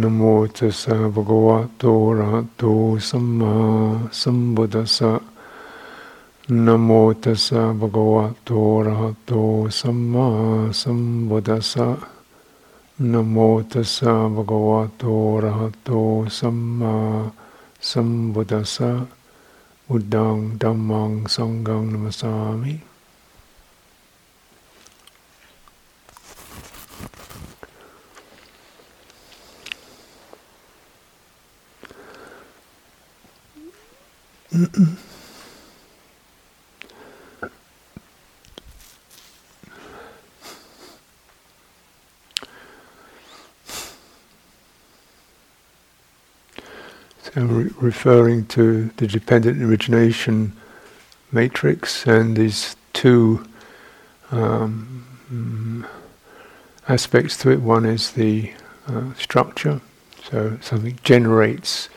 นโมตัสสะภะคะวะโตอะระหะโตสัมมาสัมพุทธัสสะนโมตัสสะภะคะวะโตอะระหะโตสัมมาสัมพุทธัสสะนโมตัสสะภะคะวะโตอะระหะโตสัมมาสัมพุทธัสสะอุดังดัมมังสังฆังนัมสามิ So, re- referring to the dependent origination matrix and these two um, aspects to it. One is the uh, structure, so something generates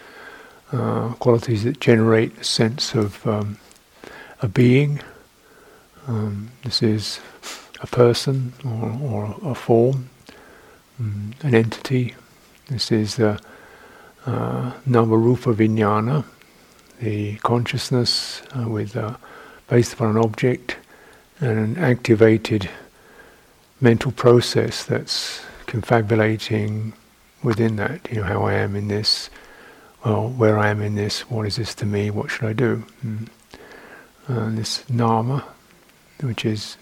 uh, qualities that generate a sense of um, a being. Um, this is a person or, or a form, um, an entity. This is the uh, Namarupa Vijnana, the consciousness uh, with uh, based upon an object and an activated mental process that's confabulating within that. You know how I am in this well, where I am in this, what is this to me, what should I do? Mm. Uh, this nama, which is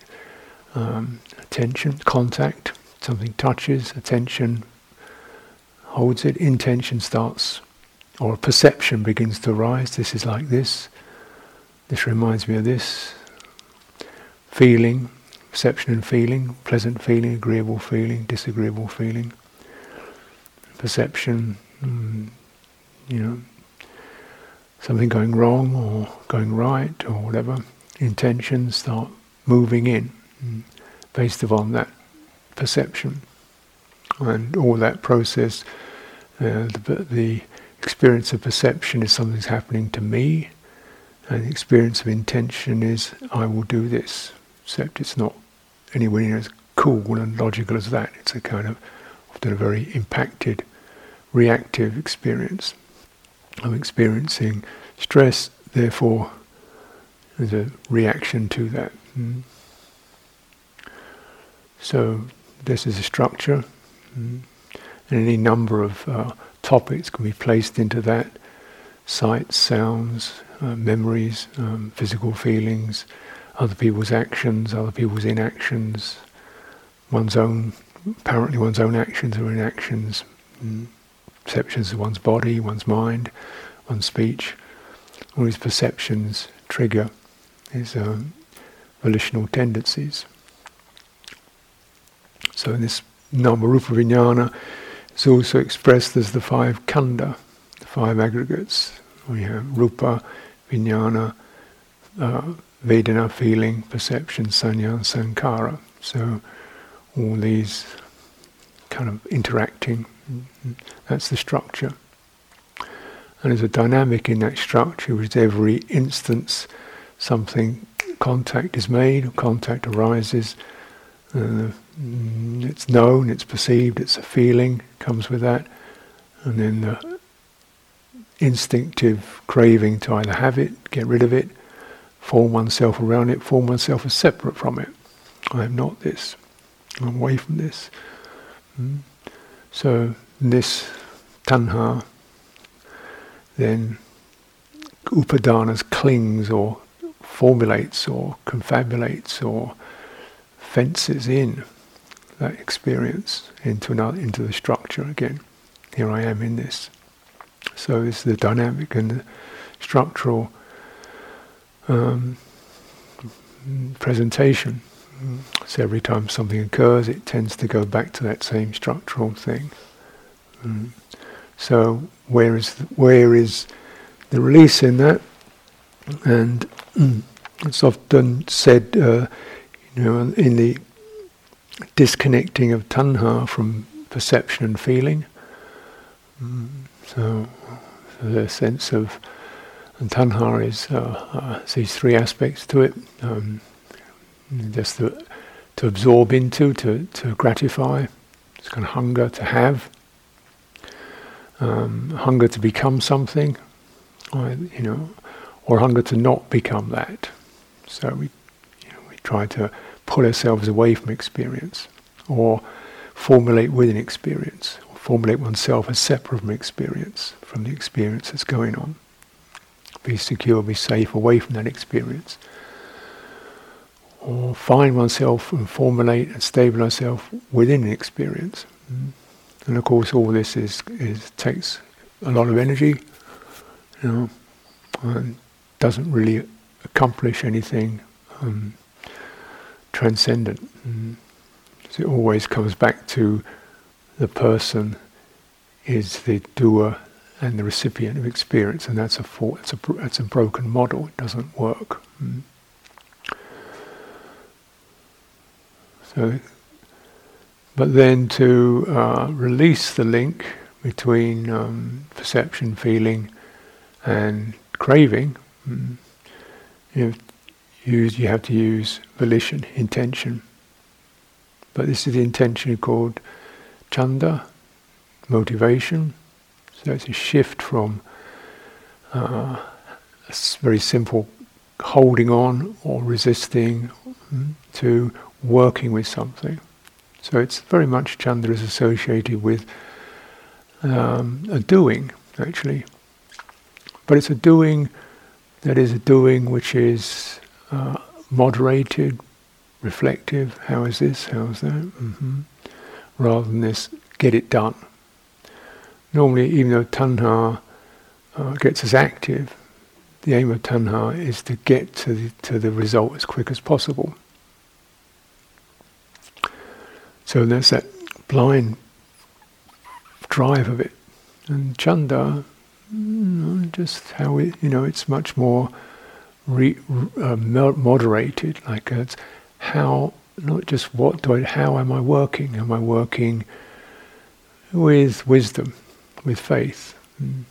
um, attention, contact, something touches, attention holds it, intention starts, or perception begins to arise, this is like this, this reminds me of this, feeling, perception and feeling, pleasant feeling, agreeable feeling, disagreeable feeling, perception, mm, you know, something going wrong or going right or whatever, intentions start moving in mm, based upon that perception. And all that process, uh, the, the, experience of perception is something's happening to me, and the experience of intention is I will do this, except it's not anywhere near as cool and logical as that. It's a kind of often a very impacted, reactive experience. I'm experiencing stress, therefore, there's a reaction to that. Mm. So, this is a structure, mm. and any number of uh, topics can be placed into that sights, sounds, uh, memories, um, physical feelings, other people's actions, other people's inactions, one's own, apparently one's own actions or inactions. Mm perceptions of one's body, one's mind, one's speech. All these perceptions trigger these um, volitional tendencies. So in this Namarupa Vijnana is also expressed as the five khandha, the five aggregates. We have Rupa, Vijnana, uh, Vedana, feeling, perception, Sanya, Sankhara. So all these kind of interacting that's the structure. And there's a dynamic in that structure which every instance something contact is made, contact arises, uh, it's known, it's perceived, it's a feeling, comes with that, and then the instinctive craving to either have it, get rid of it, form oneself around it, form oneself as separate from it. I am not this. I'm away from this. Mm. So this tanha then upadanas clings or formulates or confabulates or fences in that experience into another, into the structure again. Here I am in this. So it's the dynamic and the structural um, presentation. So every time something occurs, it tends to go back to that same structural thing. Mm. So where is the, where is the release in that? And mm, it's often said, uh, you know, in the disconnecting of tanha from perception and feeling. Mm, so the sense of and tanha is uh, uh, these three aspects to it. Um, just to, to absorb into, to, to gratify. It's kind of hunger to have, um, hunger to become something, or, you know, or hunger to not become that. So we, you know, we try to pull ourselves away from experience, or formulate within experience, or formulate oneself as separate from experience, from the experience that's going on. Be secure, be safe away from that experience. Or find oneself and formulate and stabilize oneself within an experience. Mm. And of course, all this is, is takes a lot of energy, you know, and doesn't really accomplish anything um, transcendent. Mm. So it always comes back to the person is the doer and the recipient of experience, and that's a for, it's a it's a broken model. It doesn't work. Mm. So, but then to uh, release the link between um, perception, feeling, and craving, mm, you, use, you have to use volition, intention. But this is the intention called chanda, motivation. So it's a shift from uh, a very simple holding on or resisting mm, to working with something. So it's very much chanda is associated with um, a doing, actually. But it's a doing that is a doing which is uh, moderated, reflective. How is this? How is that? Mm-hmm. Rather than this, get it done. Normally, even though tanha uh, gets us active, the aim of tanha is to get to the, to the result as quick as possible. So there's that blind drive of it. And chanda, mm, just how it, you know, it's much more re, uh, moderated. Like it's how, not just what do I, how am I working? Am I working with wisdom, with faith? Mm.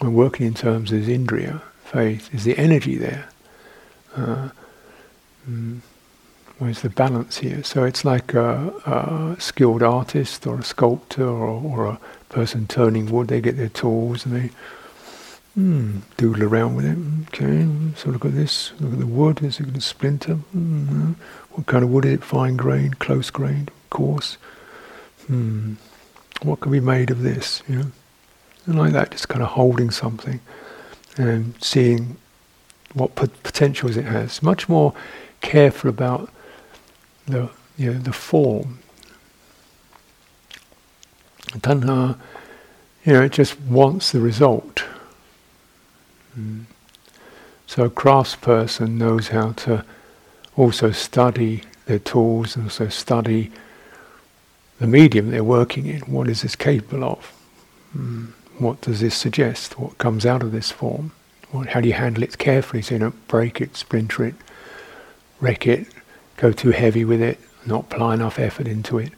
I'm working in terms of indriya, faith. Is the energy there? Uh, mm, Where's the balance here? So it's like a, a skilled artist or a sculptor or, or, a person turning wood. They get their tools and they mm, doodle around with it. Okay, so look at this. Look at the wood. Is it to splinter? Mm-hmm. What kind of wood is it? Fine grained, close grained, coarse. Hmm. What can be made of this? You know, and like that, just kind of holding something and seeing what potentials it has. Much more careful about the you know, the form. Tanha, you know, it just wants the result. Mm. So a craftsperson knows how to also study their tools and also study the medium they're working in. What is this capable of? Mm. What does this suggest? What comes out of this form? What, how do you handle it carefully so you don't break it, splinter it, wreck it, go too heavy with it, not apply enough effort into it.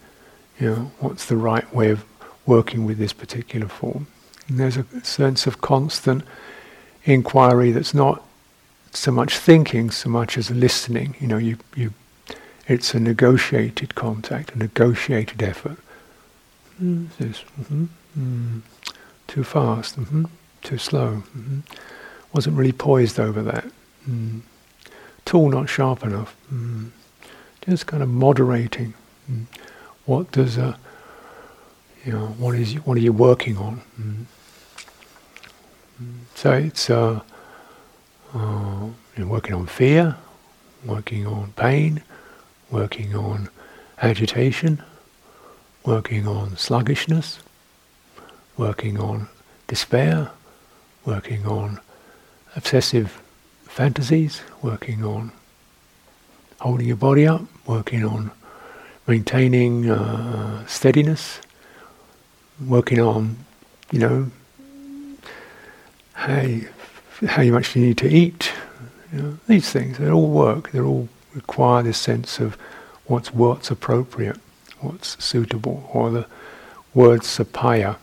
You know, what's the right way of working with this particular form? And there's a sense of constant inquiry that's not so much thinking so much as listening. You know, you, you, it's a negotiated contact, a negotiated effort. Mm, this, mm-hmm, mm, too fast, mm-hmm, too slow. Mm-hmm. Wasn't really poised over that. Mm. Tool not sharp enough. Mm just kind of moderating. Mm. What does a, you know, what is what are you working on? Mm. mm. So it's uh, uh, working on fear, working on pain, working on agitation, working on sluggishness, working on despair, working on obsessive fantasies, working on holding your body up, working on maintaining uh, steadiness, working on, you know, how you, how you need to eat. You know, these things, they all work. They all require this sense of what's what's appropriate, what's suitable, or the word sappaya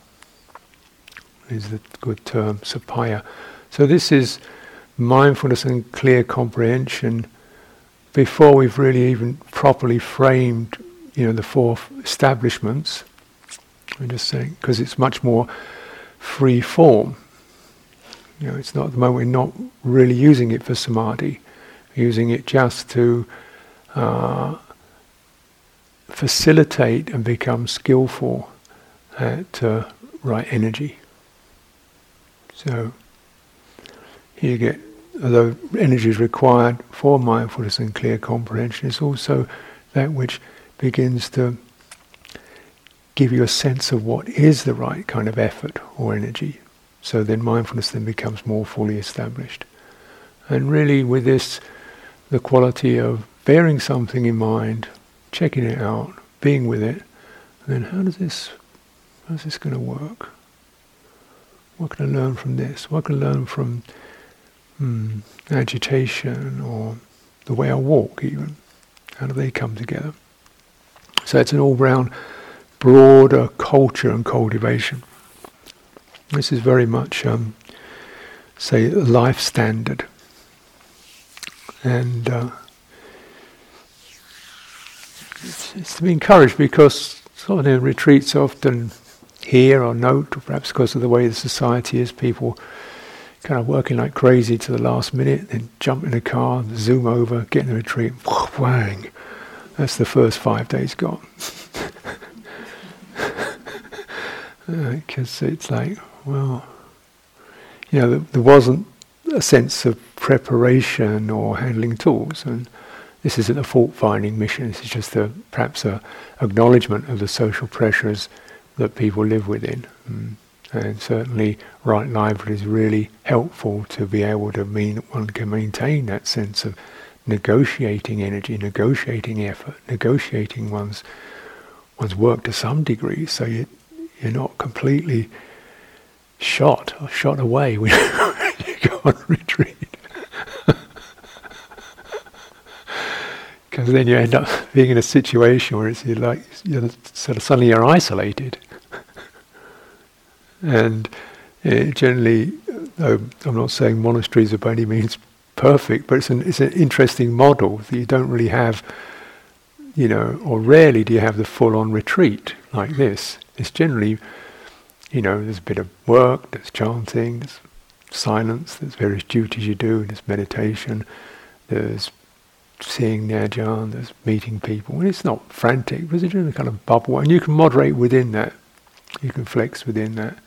is the good term, sappaya. So this is mindfulness and clear comprehension before we've really even properly framed, you know, the four establishments, I'm just saying because it's much more free form. You know, it's not at the moment we're not really using it for samadhi, using it just to uh, facilitate and become skillful at uh, right energy. So here you get, although energy is required for mindfulness and clear comprehension, it's also that which begins to give you a sense of what is the right kind of effort or energy. So then mindfulness then becomes more fully established. And really with this, the quality of bearing something in mind, checking it out, being with it, and then how does this, how's this going to work? What can I learn from this? What can I learn from hmm, agitation or the way I walk even? How do they come together? So it's an all-round broader culture and cultivation. This is very much, um, say, life standard. And uh, it's, it's, to be encouraged because sort of in retreats often hear or note, or perhaps because of the way the society is, people kind of working like crazy to the last minute, then jump in a car, zoom over, get in the retreat, whang. That's the first five days gone. because it's like, well, you know, there wasn't a sense of preparation or handling tools, and this isn't a fault-finding mission. This is just a perhaps a acknowledgement of the social pressures that people live within, mm. And certainly right livelihood is really helpful to be able to mean one can maintain that sense of negotiating energy, negotiating effort, negotiating one's one's work to some degree. So you you're not completely shot or shot away when you go on retreat. Because then you end up being in a situation where it's like you're sort of suddenly you're isolated, and generally, though I'm not saying monasteries are by any means perfect, but it's an it's an interesting model that you don't really have, you know, or rarely do you have the full-on retreat like hmm. this. It's generally, you know, there's a bit of work, there's chanting, there's silence, there's various duties you do, there's meditation, there's seeing Ajahn, there's meeting people. And it's not frantic, but it's in a kind of bubble. And you can moderate within that. You can flex within that.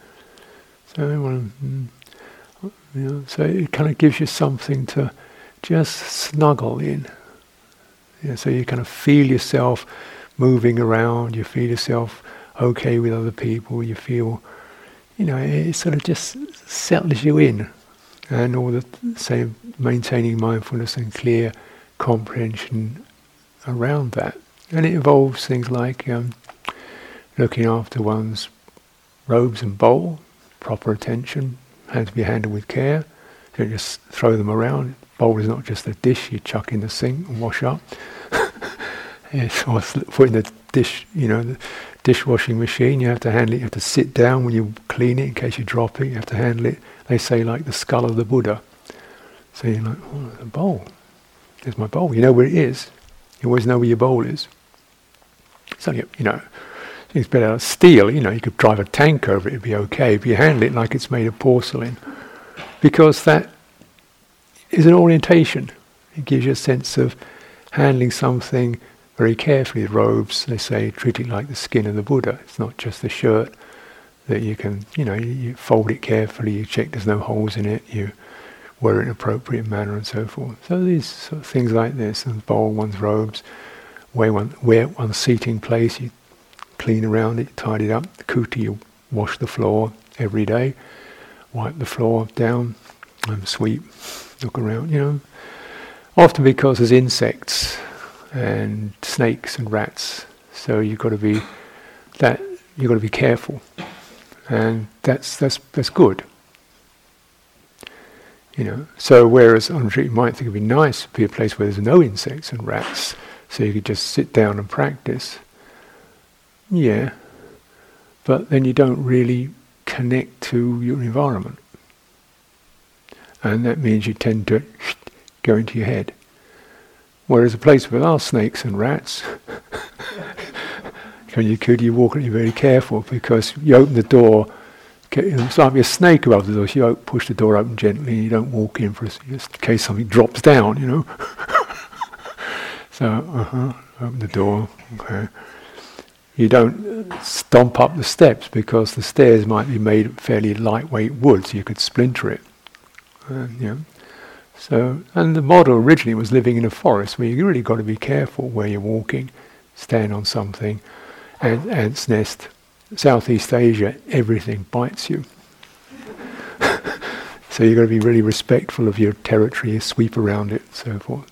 So, mm, you know, so it kind of gives you something to just snuggle in. Know, so you kind of feel yourself moving around, you feel yourself okay with other people, you feel, you know, it sort of just settles you in. And all the same, maintaining mindfulness and clear comprehension around that. And it involves things like um, looking after one's robes and bowl, proper attention, has to be handled with care. You Don't just throw them around. Bowl is not just a dish you chuck in the sink and wash up. it's or put in the dish, you know, the dishwashing machine. You have to handle it. You have to sit down when you clean it in case you drop it. You have to handle it. They say like the skull of the Buddha. So you're like, oh, a bowl. There's my bowl. You know where it is. You always know where your bowl is. So you, you know, it's better steel. You know, you could drive a tank over it. It'd be okay. But you handle it like it's made of porcelain, because that is an orientation. It gives you a sense of handling something very carefully. Robes, they say, treat it like the skin of the Buddha. It's not just the shirt that you can, you know, you, you fold it carefully, you check there's no holes in it, you wear it in an appropriate manner and so forth. So these sort of things like this, and bowl one's robes, wear, one, wear one's seating place, you clean around it, tidy it up. The kuti, wash the floor every day, wipe the floor down, and sweep, look around, you know. Often because there's insects and snakes and rats. So you've got to be that you've got to be careful, and that's that's that's good. You know. So whereas on retreat you might think it'd be nice to be a place where there's no insects and rats, so you could just sit down and practice. Yeah, but then you don't really connect to your environment, and that means you tend to go into your head. Whereas a place with without snakes and rats, when you could, you walk and you're very careful because you open the door. It's like a snake above the door. So you push the door open gently. and You don't walk in for a, just in case something drops down. You know. so uh-huh, open the door. Okay. You don't stomp up the steps because the stairs might be made of fairly lightweight wood, so you could splinter it. And, you know, so, and the model originally was living in a forest where you really got to be careful where you're walking, stand on something, and ants nest. Southeast Asia, everything bites you. so you've got to be really respectful of your territory, sweep around it, so forth.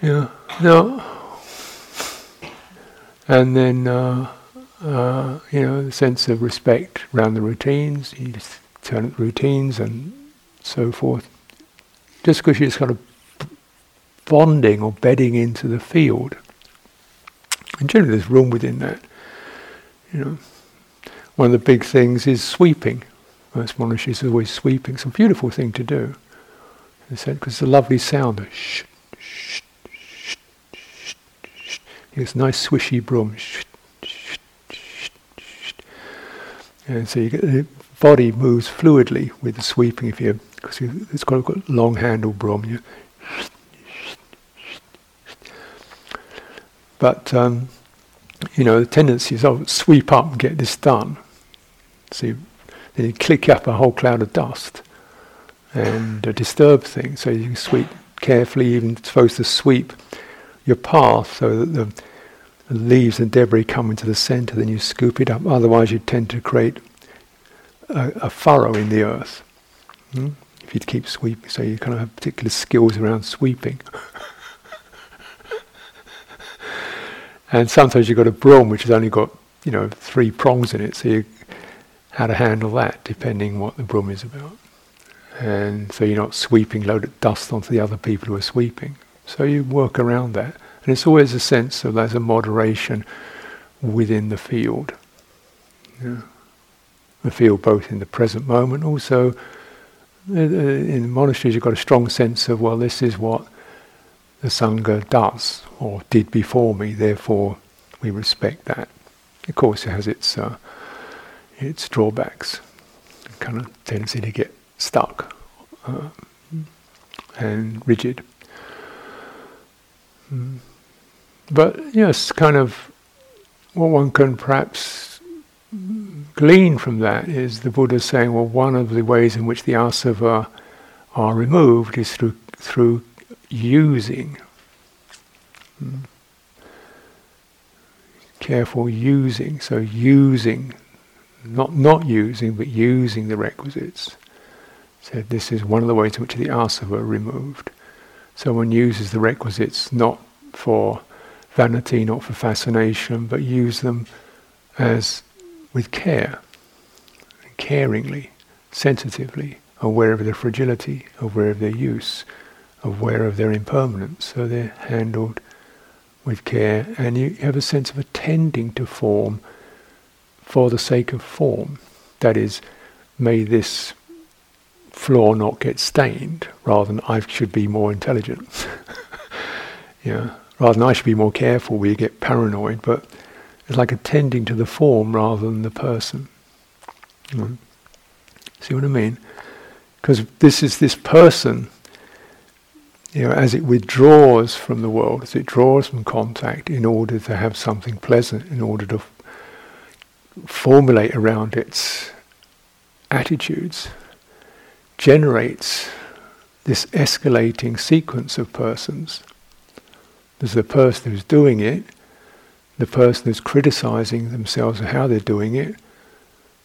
Yeah. Now, and then, uh, uh, you know, the sense of respect around the routines, you just turn at routines and so forth. Just because you're just kind of bonding or bedding into the field. And generally there's room within that. You know, one of the big things is sweeping. Most monasteries are always sweeping. It's a beautiful thing to do. Because it's a lovely sound. Shh, It's a nice swishy broom. And so you get the body moves fluidly with the sweeping of you because it's got a long handle broom. You but um, you know the tendency is oh sweep up and get this done. So you, then you click up a whole cloud of dust and uh, disturb things. So you sweep carefully, even supposed to sweep your path so that the, leaves and debris come into the center, then you scoop it up. Otherwise, you tend to create a, a furrow in the earth. Hmm? If you keep sweeping, so you kind of have particular skills around sweeping. and sometimes you've got a broom which has only got, you know, three prongs in it, so you how to handle that depending what the broom is about. And so you're not sweeping loaded dust onto the other people who are sweeping. So you work around that. And it's always a sense of there's a moderation within the field. Yeah. The field both in the present moment, also uh, uh, in monasteries you've got a strong sense of, well, this is what the Sangha does or did before me, therefore we respect that. Of course, it has its, uh, its drawbacks, kind of tendency to get stuck uh, and rigid. Mm. But yes, kind of what one can perhaps glean from that is the Buddha saying, well, one of the ways in which the asava are removed is through through using. Hmm. Careful using, so using, not not using, but using the requisites. So this is one of the ways in which the asava are removed. So one uses the requisites not for vanity, not for fascination, but use them as with care, caringly, sensitively, aware of their fragility, aware of their use, aware of their impermanence. So they're handled with care, and you have a sense of attending to form for the sake of form. That is, may this floor not get stained, rather than I should be more intelligent. yeah rather than I should be more careful, we get paranoid, but it's like attending to the form rather than the person. Mm. See what I mean? Because this is this person, you know, as it withdraws from the world, as it draws from contact in order to have something pleasant, in order to f- formulate around its attitudes, generates this escalating sequence of persons there's the person who's doing it, the person who's criticizing themselves and how they're doing it.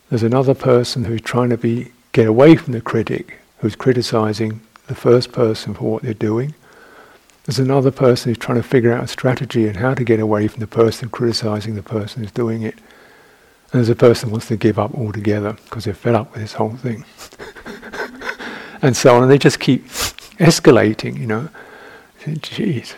There's another person who's trying to be get away from the critic, who's criticizing the first person for what they're doing. There's another person who's trying to figure out a strategy and how to get away from the person criticizing the person who's doing it. And there's a person who wants to give up altogether because they're fed up with this whole thing. and so on. And they just keep escalating, you know. Jeez.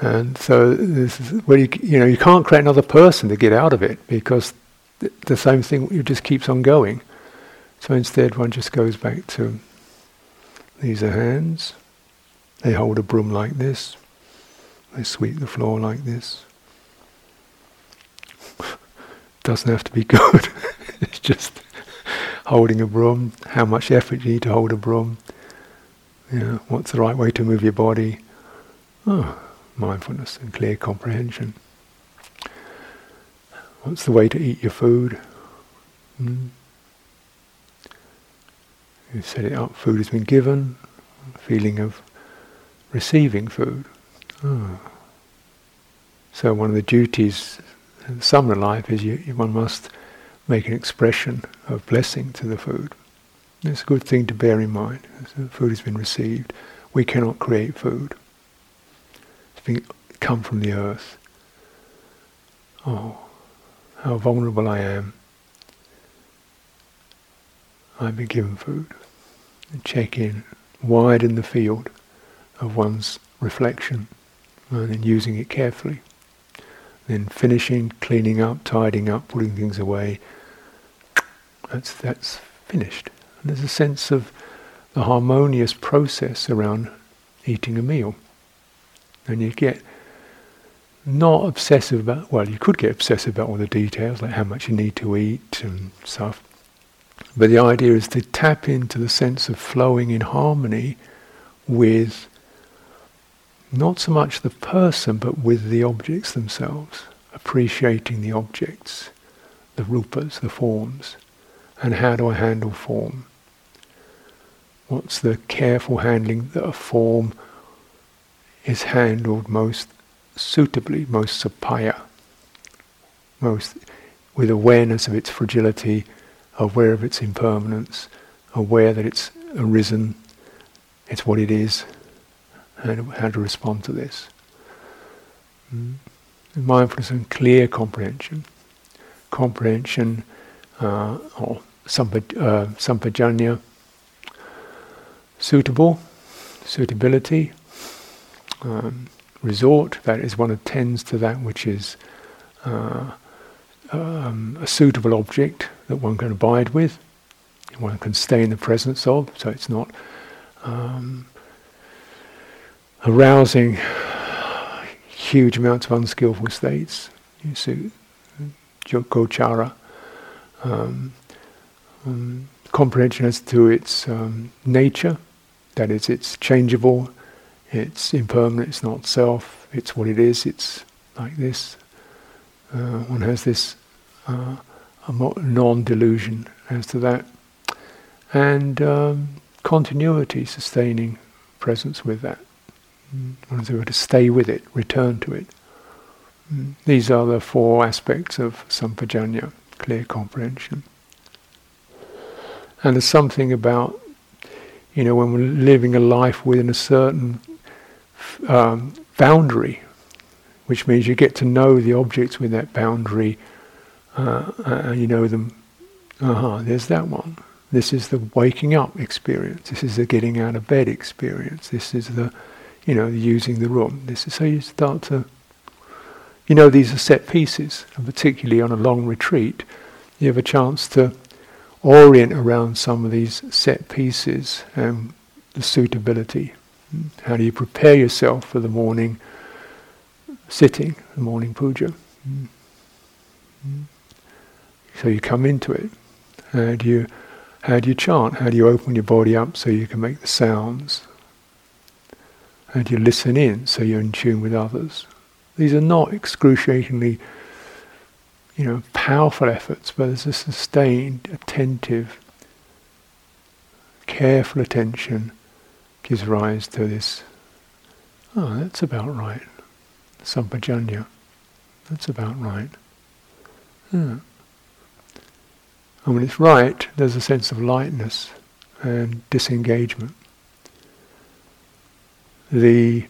And so, this is where you, you know, you can't create another person to get out of it because th- the same thing it just keeps on going. So instead, one just goes back to these are hands. They hold a broom like this. They sweep the floor like this. doesn't have to be good. it's just holding a broom, how much effort you need to hold a broom, you know, what's the right way to move your body. Oh, mindfulness and clear comprehension. What's the way to eat your food? Mm. You set it up, food has been given, feeling of receiving food. Oh. So one of the duties in summer life is you, one must make an expression of blessing to the food. It's a good thing to bear in mind. Food has been received. We cannot create food. It's been come from the earth. Oh, how vulnerable I am. I've been given food. Check in, wide in the field of one's reflection and then using it carefully. Then finishing, cleaning up, tidying up, putting things away. That's that's finished. And there's a sense of the harmonious process around eating a meal. And you get not obsessive about, well, you could get obsessive about all the details, like how much you need to eat and stuff. But the idea is to tap into the sense of flowing in harmony with not so much the person, but with the objects themselves, appreciating the objects, the rupas, the forms, and how do I handle form? What's the careful handling that a form is handled most suitably, most sappaya, most with awareness of its fragility, aware of its impermanence, aware that it's arisen, it's what it is, and how to respond to this. Mm. Mindfulness and clear comprehension. Comprehension uh, or sampaj- uh, suitable, suitability, um, resort, that is one attends to that which is uh, um, a suitable object that one can abide with, one can stay in the presence of, so it's not um, arousing huge amounts of unskillful states. You see, gochara, um, um, comprehension as to its um, nature, that is, it's changeable, it's impermanent, it's not self, it's what it is, it's like this. Uh, one has this uh, non delusion as to that. And um, continuity, sustaining presence with that. Mm. One is able to stay with it, return to it. Mm. These are the four aspects of sampajanya, clear comprehension. And there's something about, you know, when we're living a life within a certain um, boundary, which means you get to know the objects within that boundary, uh, and you know them. Aha, uh-huh, there's that one. This is the waking up experience. This is the getting out of bed experience. This is the, you know, using the room. This is how you start to. You know, these are set pieces, and particularly on a long retreat, you have a chance to orient around some of these set pieces and the suitability. How do you prepare yourself for the morning sitting, the morning puja? So you come into it. How do you, how do you chant? How do you open your body up so you can make the sounds? Do you listen in so you're in tune with others? These are not excruciatingly, you know, powerful efforts, but there's a sustained, attentive, careful attention gives rise to this, oh, that's about right. Sampajanya. That's about right. Yeah. And when it's right, there's a sense of lightness and disengagement. The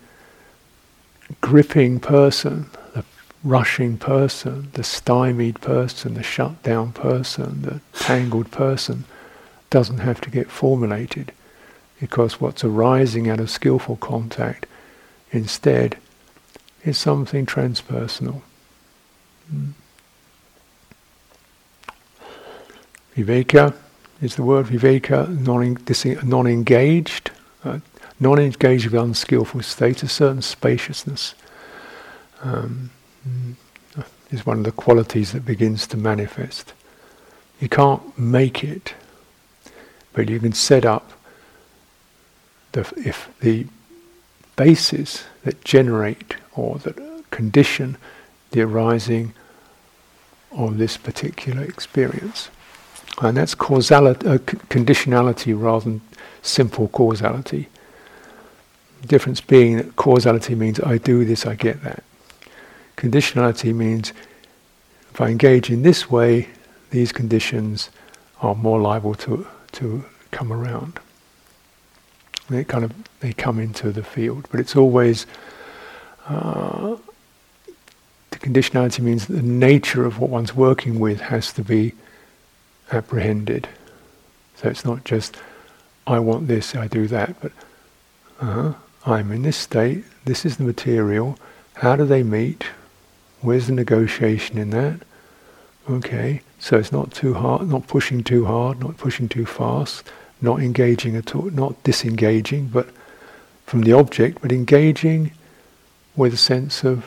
gripping person, the rushing person, the stymied person, the shut down person, the tangled person doesn't have to get formulated because what's arising out of skillful contact instead is something transpersonal. Mm. Viveka is the word viveka, non, engaged uh, non-engaged with unskillful state, a certain spaciousness. Um, is one of the qualities that begins to manifest. You can't make it, but you can set up the, if the bases that generate or that condition the arising of this particular experience. And that's causality, uh, conditionality rather than simple causality. Difference being that causality means I do this, I get that. Conditionality means if I engage in this way, these conditions are more liable to, to come around. They kind of they come into the field, but it's always uh, the conditionality means that the nature of what one's working with has to be apprehended. So it's not just I want this, I do that, but uh, I'm in this state. This is the material. How do they meet? Where's the negotiation in that? Okay, so it's not too hard, not pushing too hard, not pushing too fast, not engaging at all, not disengaging, but from the object, but engaging with a sense of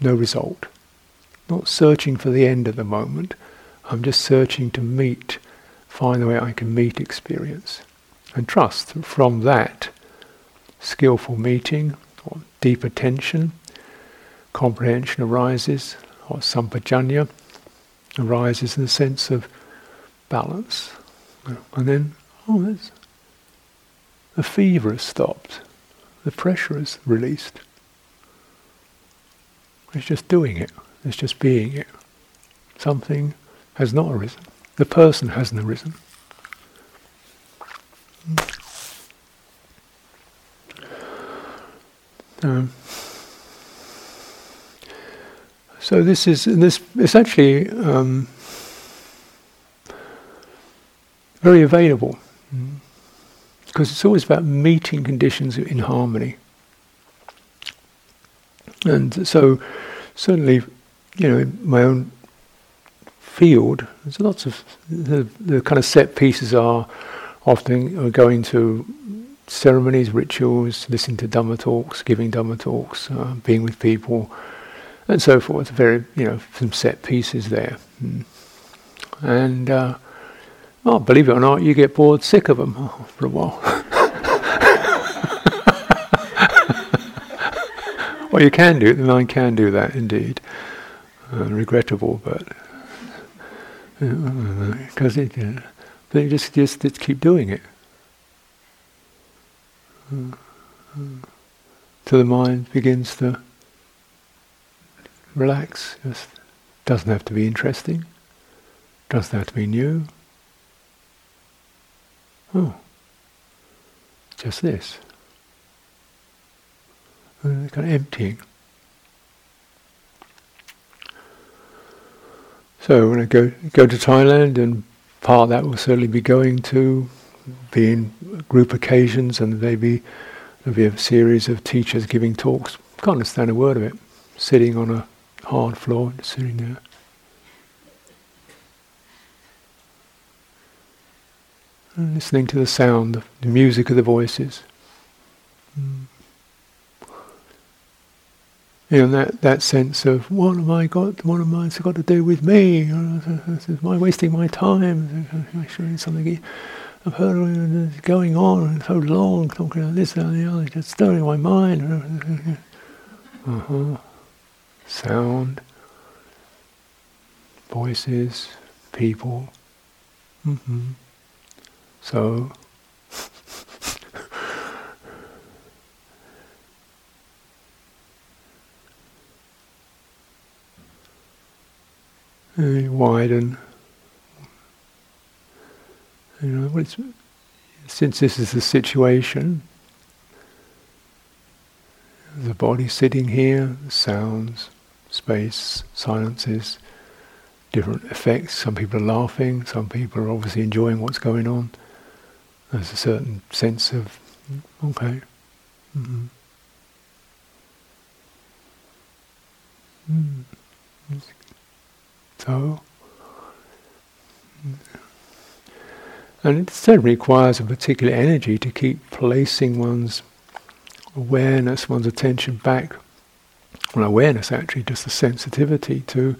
no result. Not searching for the end at the moment. I'm just searching to meet, find the way I can meet experience. And trust from that skillful meeting or deep attention, comprehension arises, or sampajanya arises in the sense of balance. And then, oh, there's, the fever has stopped, the pressure is released. It's just doing it, it's just being it. Something has not arisen, the person hasn't arisen. Um, so this is this. It's actually um, very available because it's always about meeting conditions in harmony. And so, certainly, you know, in my own field, there's lots of the, the kind of set pieces are often going to ceremonies, rituals, listening to Dhamma talks, giving Dhamma talks, uh, being with people and so forth. Very, you know, some set pieces there. Mm. And, uh, well, believe it or not, you get bored sick of them for a while. well, you can do, it. the mind can do that indeed. Uh, regrettable, but because uh, it, uh, you just, just just keep doing it. Till the mind begins to relax. Just doesn't have to be interesting. Doesn't have to be new. Oh, just this. Kind of emptying. So when I go go to Thailand, and part of that will certainly be going to be in group occasions, and maybe there'll be a series of teachers giving talks. Can't understand a word of it. Sitting on a hard floor, sitting there. And listening to the sound, the music of the voices. Mm. You know, that, that sense of what am I got? What am I got to do with me? Am I wasting my time? I showing something? I've heard going on so long, talking about this and the other, just stirring my mind. Uh-huh sound, voices, people. Mm-hmm. So, widen. You know, since this is the situation, the body sitting here, sounds, space, silences, different effects. Some people are laughing, some people are obviously enjoying what's going on. There's a certain sense of, okay. Mm-hmm. Mm. So, and it certainly requires a particular energy to keep placing one's awareness, one's attention back well, awareness actually, just the sensitivity to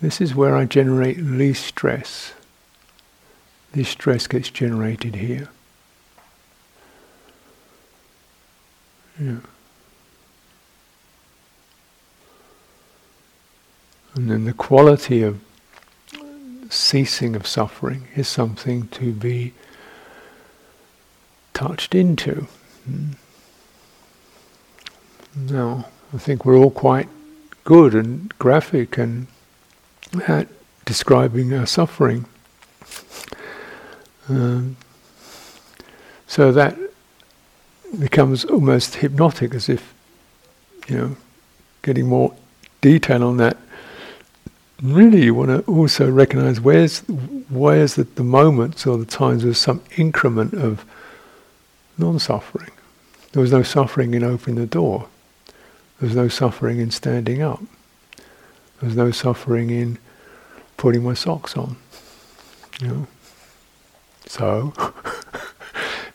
this is where I generate least stress. This stress gets generated here. Yeah. And then the quality of ceasing of suffering is something to be touched into. Hmm. Now, I think we're all quite good and graphic and at describing our suffering. Um, so that becomes almost hypnotic, as if, you know, getting more detail on that. Really, you want to also recognize where's where's the, the moments or the times of some increment of non-suffering. There was no suffering in opening the door. There was no suffering in standing up. There was no suffering in putting my socks on. You know. So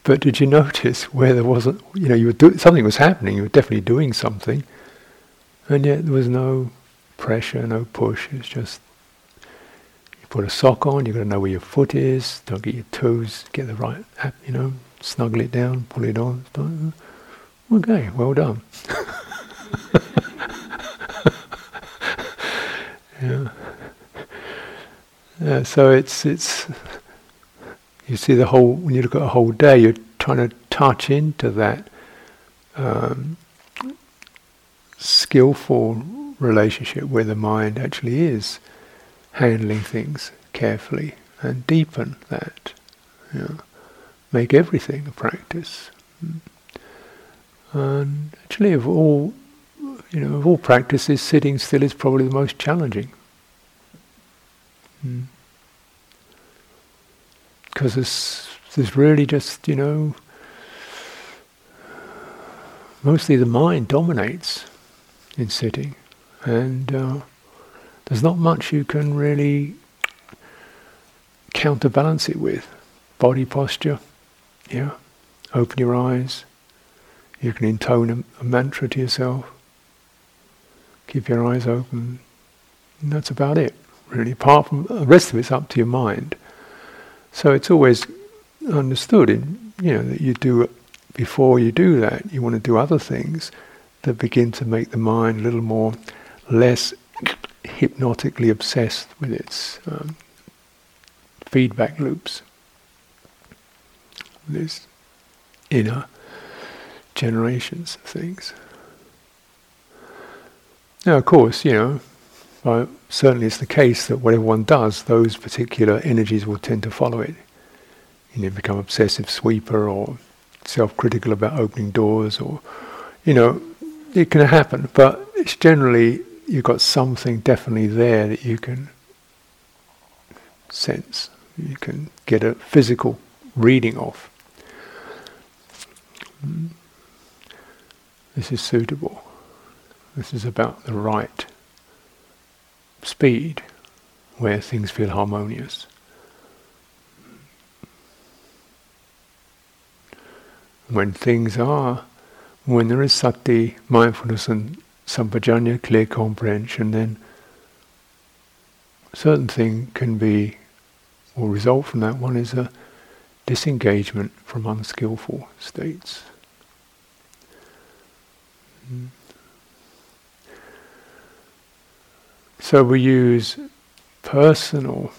But did you notice where there wasn't, you know, you were do- something was happening, you were definitely doing something, and yet there was no pressure, no push. It's just you put a sock on, you've got to know where your foot is, don't get your toes, get the right, you know, snuggle it down, pull it on. Okay, well done. yeah. yeah. So it's it's you see the whole, when you look at a whole day, you're trying to touch into that um, skillful relationship where the mind actually is handling things carefully and deepen that. You know, make everything a practice. And actually, of all, you know, of all practices, sitting still is probably the most challenging. Mm because it's, there's really just, you know, mostly the mind dominates in sitting, and uh, there's not much you can really counterbalance it with. Body posture, yeah. Open your eyes. You can intone a, a mantra to yourself. Keep your eyes open. And that's about it, really. Apart from the rest of it's up to your mind. So it's always understood in you know that you do before you do that you want to do other things that begin to make the mind a little more less hypnotically obsessed with its um, feedback loops. This inner generations of things. Now, of course, you know, well, certainly it's the case that whatever one does, those particular energies will tend to follow it. You know, become obsessive sweeper or self-critical about opening doors, or you know, it can happen. But it's generally you've got something definitely there that you can sense. You can get a physical reading of. This is suitable. This is about the right speed where things feel harmonious. When things are, when there is sati, mindfulness and sampajanya, clear comprehension, then certain thing can be, or result from that one is a disengagement from unskillful states. Mm. So we use personal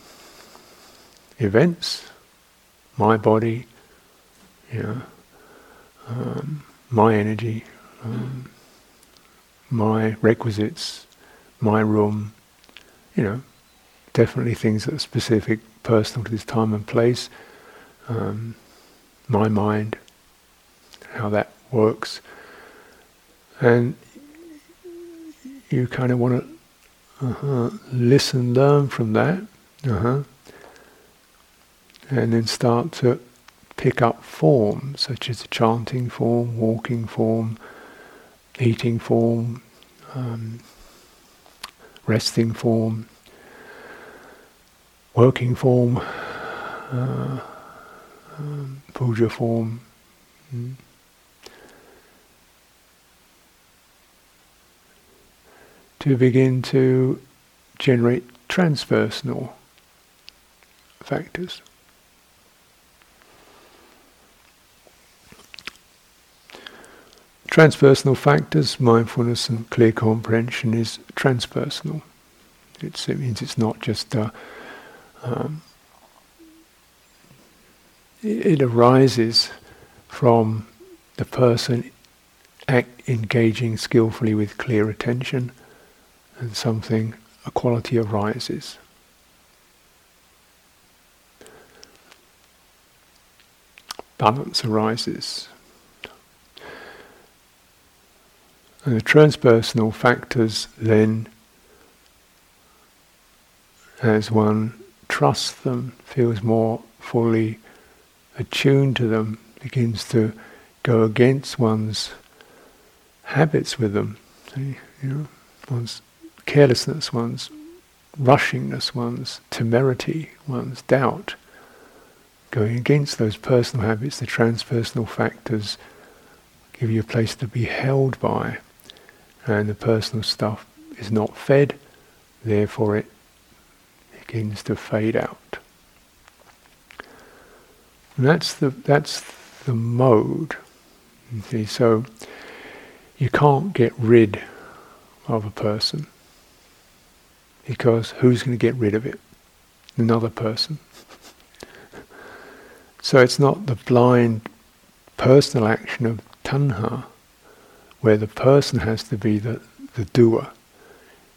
events, my body, know, um, my energy, um, my requisites, my room, you know, definitely things that are specific, personal to this time and place, um, my mind, how that works. And you kind of want to uh-huh. Listen, learn from that. Uh-huh. And then start to pick up forms, such as chanting form, walking form, eating form, um, resting form, working form, uh, um, puja form. Mm. to begin to generate transpersonal factors. Transpersonal factors, mindfulness and clear comprehension is transpersonal. It's, it means it's not just a, um, it, it arises from the person act, engaging skillfully with clear attention and something, a quality arises. Balance arises. And the transpersonal factors then, as one trusts them, feels more fully attuned to them, begins to go against one's habits with them. You know, one's carelessness, one's rushingness, one's temerity, one's doubt. Going against those personal habits, the transpersonal factors give you a place to be held by, and the personal stuff is not fed, therefore it begins to fade out. And that's the that's the mode. See, so you can't get rid of a person because who's going to get rid of it? Another person. so it's not the blind personal action of tanha where the person has to be the, the doer.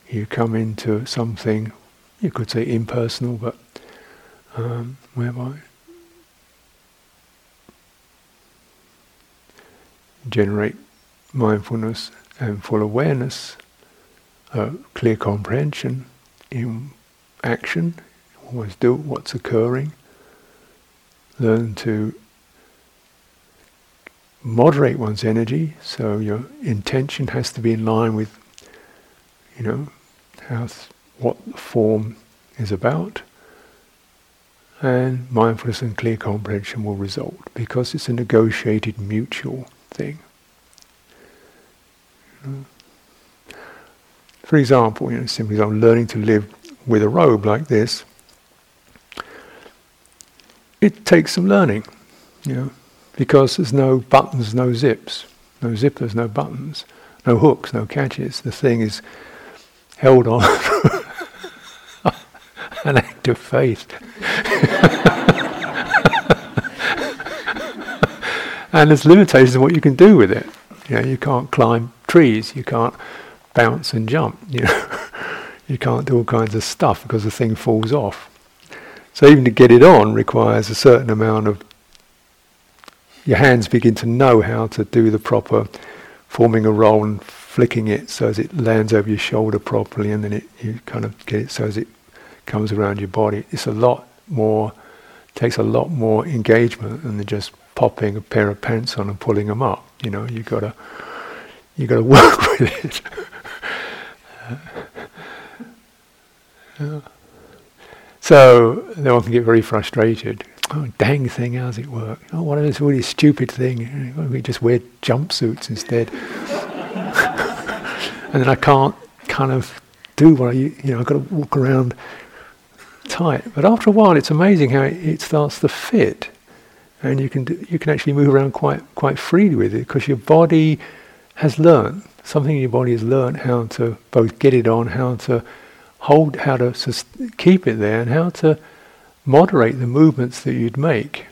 You come into something, you could say impersonal, but um, whereby generate mindfulness and full awareness, uh, clear comprehension in action, always do what's occurring, learn to moderate one's energy, so your intention has to be in line with, you know, how what the form is about, and mindfulness and clear comprehension will result because it's a negotiated mutual thing. For example, you know, simply I'm learning to live with a robe like this. It takes some learning, you know, because there's no buttons, no zips, no zippers, no buttons, no hooks, no catches. The thing is held on an act of faith. and there's limitations in what you can do with it. You know, you can't climb trees, you can't bounce and jump, you know. you can't do all kinds of stuff because the thing falls off. So even to get it on requires a certain amount of your hands begin to know how to do the proper forming a roll and flicking it so as it lands over your shoulder properly and then it you kind of get it so as it comes around your body. It's a lot more takes a lot more engagement than just popping a pair of pants on and pulling them up. You know, you gotta you got to work with it. So then one can get very frustrated. Oh, dang thing, how's it work? Oh, what is this really stupid thing? We just wear jumpsuits instead. and then I can't kind of do what I, you know, I've got to walk around tight. But after a while, it's amazing how it, it starts to fit, and you can do, you can actually move around quite quite freely with it because your body has learned, something in your body has learned how to both get it on, how to hold, how to sus- keep it there, and how to moderate the movements that you'd make.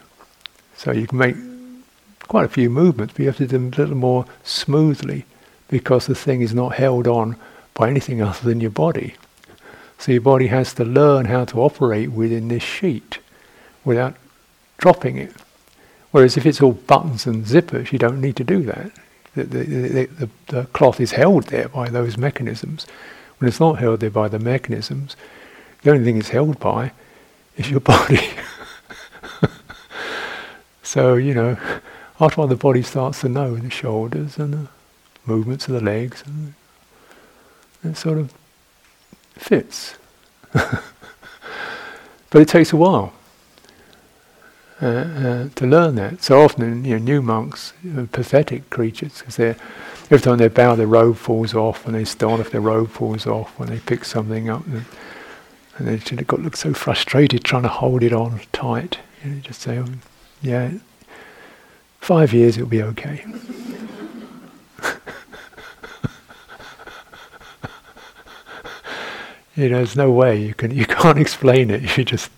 So you can make quite a few movements, but you have to do them a little more smoothly because the thing is not held on by anything other than your body. So your body has to learn how to operate within this sheet without dropping it. Whereas if it's all buttons and zippers, you don't need to do that the, the, the, the, cloth is held there by those mechanisms. When it's not held there by the mechanisms, the only thing it's held by is your body. so, you know, after a while the body starts to know the shoulders and the movements of the legs, and it sort of fits. but it takes a while. Uh, uh, to learn that. So often, you know, new monks are pathetic creatures because they're every time they bow, their robe falls off, and they start off, their robe falls off when they pick something up, and, they just got look so frustrated trying to hold it on tight. You know, just say, oh, "Yeah, five years, it'll be okay." you know, there's no way you can you can't explain it. You just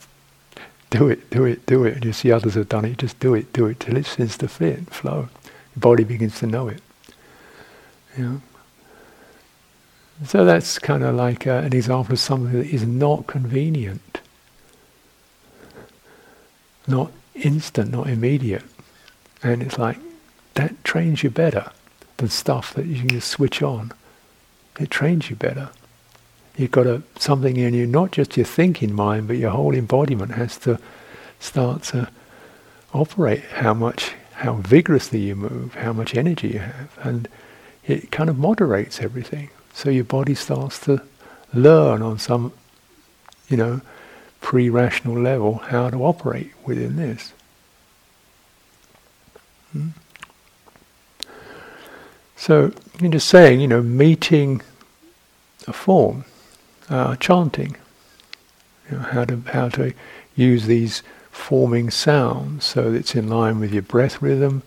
do it, do it, do it, and you see others have done it. Just do it, do it till it seems to fit, and flow. Your body begins to know it. You know? So that's kind of like uh, an example of something that is not convenient, not instant, not immediate, and it's like that trains you better than stuff that you can just switch on. It trains you better. You've got a, something in you, not just your thinking mind, but your whole embodiment has to start to operate how much, how vigorously you move, how much energy you have. And it kind of moderates everything. So your body starts to learn on some, you know, pre-rational level how to operate within this. Hmm? So, I'm just saying, you know, meeting a form uh, chanting, you know, how to how to use these forming sounds so that it's in line with your breath rhythm.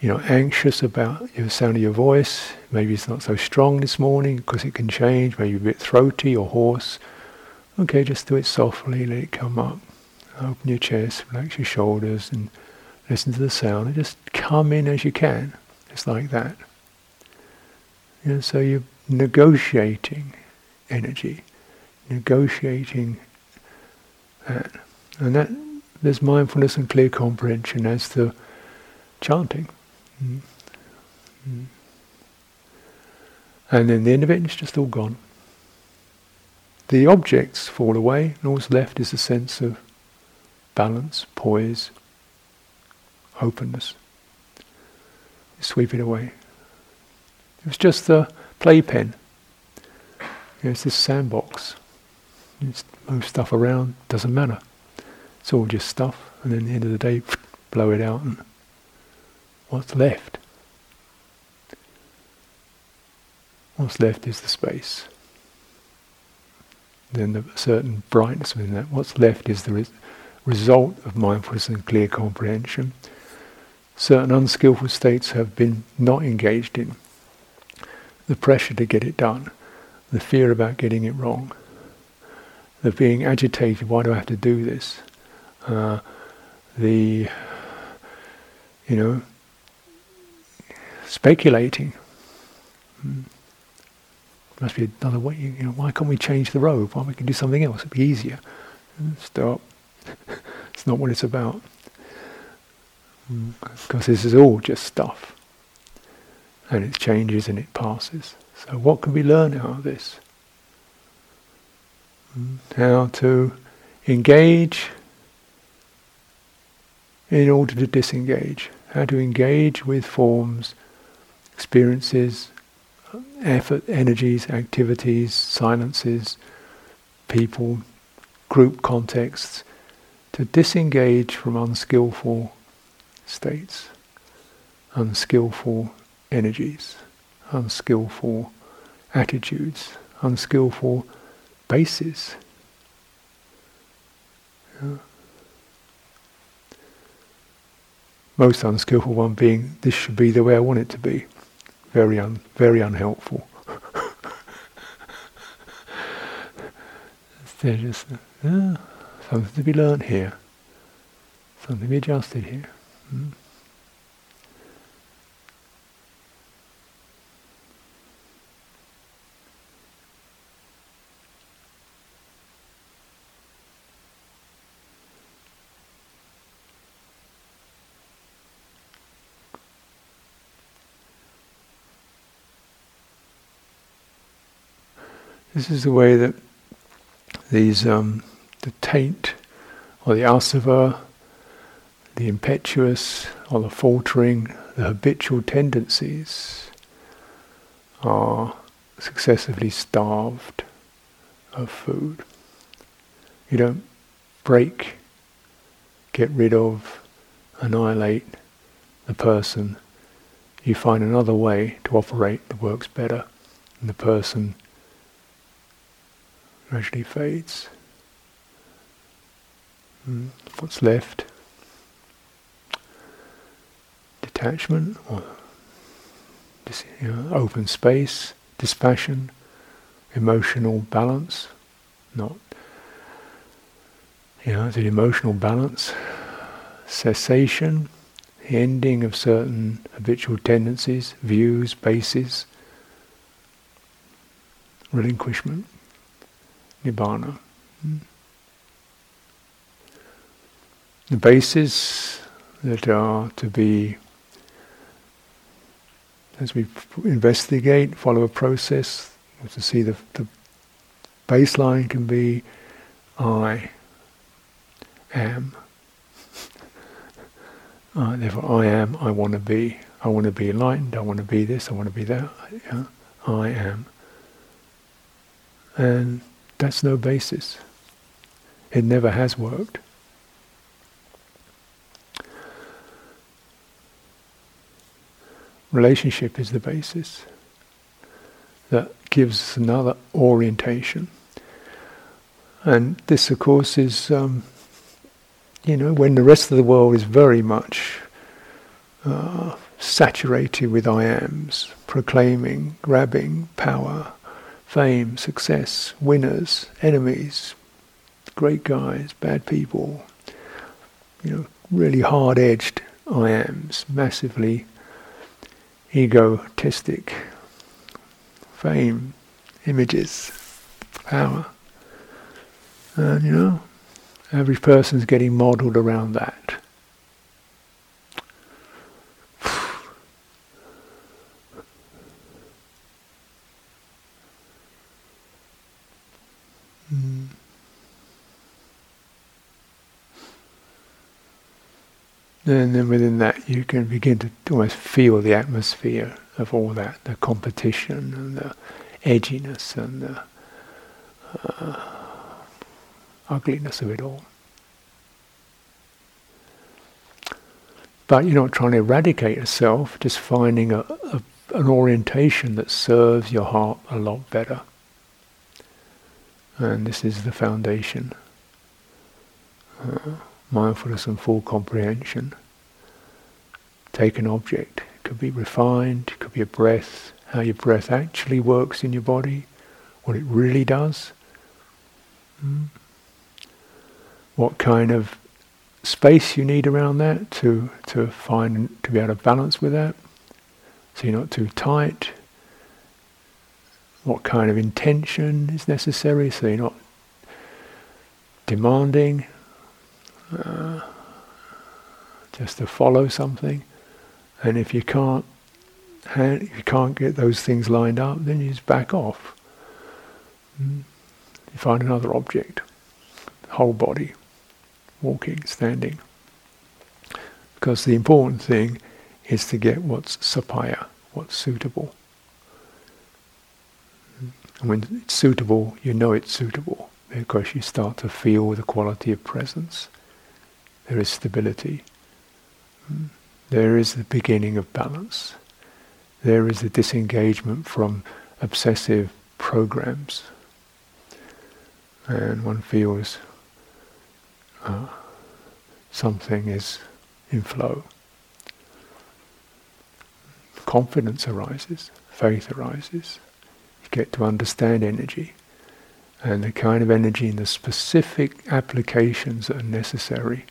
You know, anxious about the sound of your voice. Maybe it's not so strong this morning because it can change. Maybe a bit throaty or hoarse. Okay, just do it softly. Let it come up. Open your chest, relax your shoulders, and listen to the sound. And just come in as you can, just like that. Know, so you're negotiating energy, negotiating that. And that there's mindfulness and clear comprehension as to chanting. Mm. And then the end of it, it's just all gone. The objects fall away, and all's left is a sense of balance, poise, openness. You sweep it away. It was just the playpen it's this sandbox. You just move stuff around, doesn't matter. It's all just stuff, and then at the end of the day, blow it out, and what's left? What's left is the space. Then the certain brightness within that. What's left is the res- result of mindfulness and clear comprehension. Certain unskillful states have been not engaged in. The pressure to get it done the fear about getting it wrong, the being agitated, why do I have to do this? Uh, the, you know, speculating. Hmm. Must be another way. You know, why can't we change the road? Why we can do something else? It'd be easier. Hmm, stop. it's not what it's about. Because hmm. this is all just stuff, and it changes and it passes. So, what can we learn out of this? How to engage in order to disengage. How to engage with forms, experiences, effort, energies, activities, silences, people, group contexts, to disengage from unskillful states, unskillful energies unskillful attitudes, unskillful bases. Yeah. Most unskillful one being, this should be the way I want it to be. Very, un, very unhelpful. They're just, yeah, something to be learned here, something to be adjusted here. Mm. This is the way that these um, the taint or the asava, the impetuous or the faltering, the habitual tendencies are successively starved of food. You don't break, get rid of, annihilate the person. you find another way to operate that works better, and the person gradually fades. Mm. What's left? Detachment or you know, open space, dispassion, emotional balance, not you know, the emotional balance, cessation, the ending of certain habitual tendencies, views, bases, relinquishment, nibbana. The bases that are to be, as we investigate, follow a process, to see the, the baseline can be I am. Uh, therefore, I am, I want to be. I want to be enlightened, I want to be this, I want to be that. Yeah? I am. And that's no basis. It never has worked. Relationship is the basis that gives us another orientation. And this, of course, is um, you know, when the rest of the world is very much uh, saturated with I ams, proclaiming, grabbing power, fame, success, winners, enemies, great guys, bad people, you know, really hard edged I ams, massively egotistic, fame, images, power. And you know, Average person's getting modelled around that. And then within that, you can begin to almost feel the atmosphere of all that the competition and the edginess and the. Uh, ugliness of it all. But you're not trying to eradicate yourself, just finding a, a, an orientation that serves your heart a lot better. And this is the foundation. Uh, mindfulness and full comprehension. Take an object. It could be refined, it could be a breath, how your breath actually works in your body, what it really does. Mm what kind of space you need around that to to find to be able to balance with that. So you're not too tight. What kind of intention is necessary? So you're not demanding uh, just to follow something. And if you can't if you can't get those things lined up, then you just back off. Mm. You find another object, whole body walking, standing. Because the important thing is to get what's sappaya, what's suitable. And when it's suitable, you know it's suitable because you start to feel the quality of presence. There is stability. There is the beginning of balance. There is the disengagement from obsessive programs. And one feels uh, something is in flow. Confidence arises, faith arises. You get to understand energy and the kind of energy and the specific applications that are necessary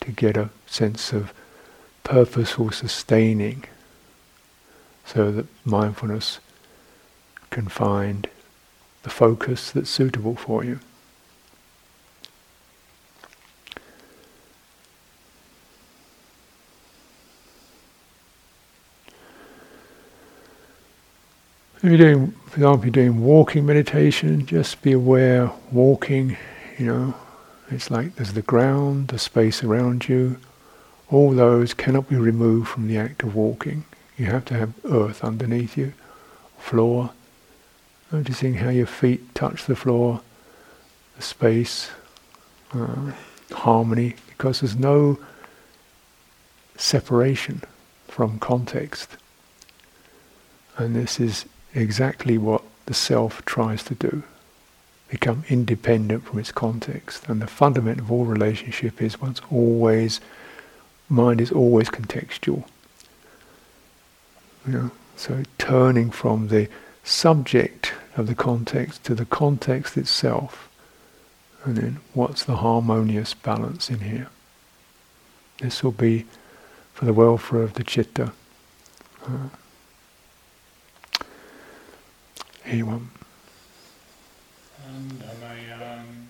to get a sense of purposeful sustaining so that mindfulness can find the focus that's suitable for you. If you're doing, for example, you're doing walking meditation, just be aware, walking, you know, it's like there's the ground, the space around you. All those cannot be removed from the act of walking. You have to have earth underneath you, floor. Noticing how your feet touch the floor, the space, uh, harmony, because there's no separation from context. And this is exactly what the self tries to do become independent from its context. And the fundament of all relationship is one's always, mind is always contextual. You know, so turning from the subject of the context to the context itself, and then what's the harmonious balance in here? This will be for the welfare of the chitta. Uh, anyone? Annamayan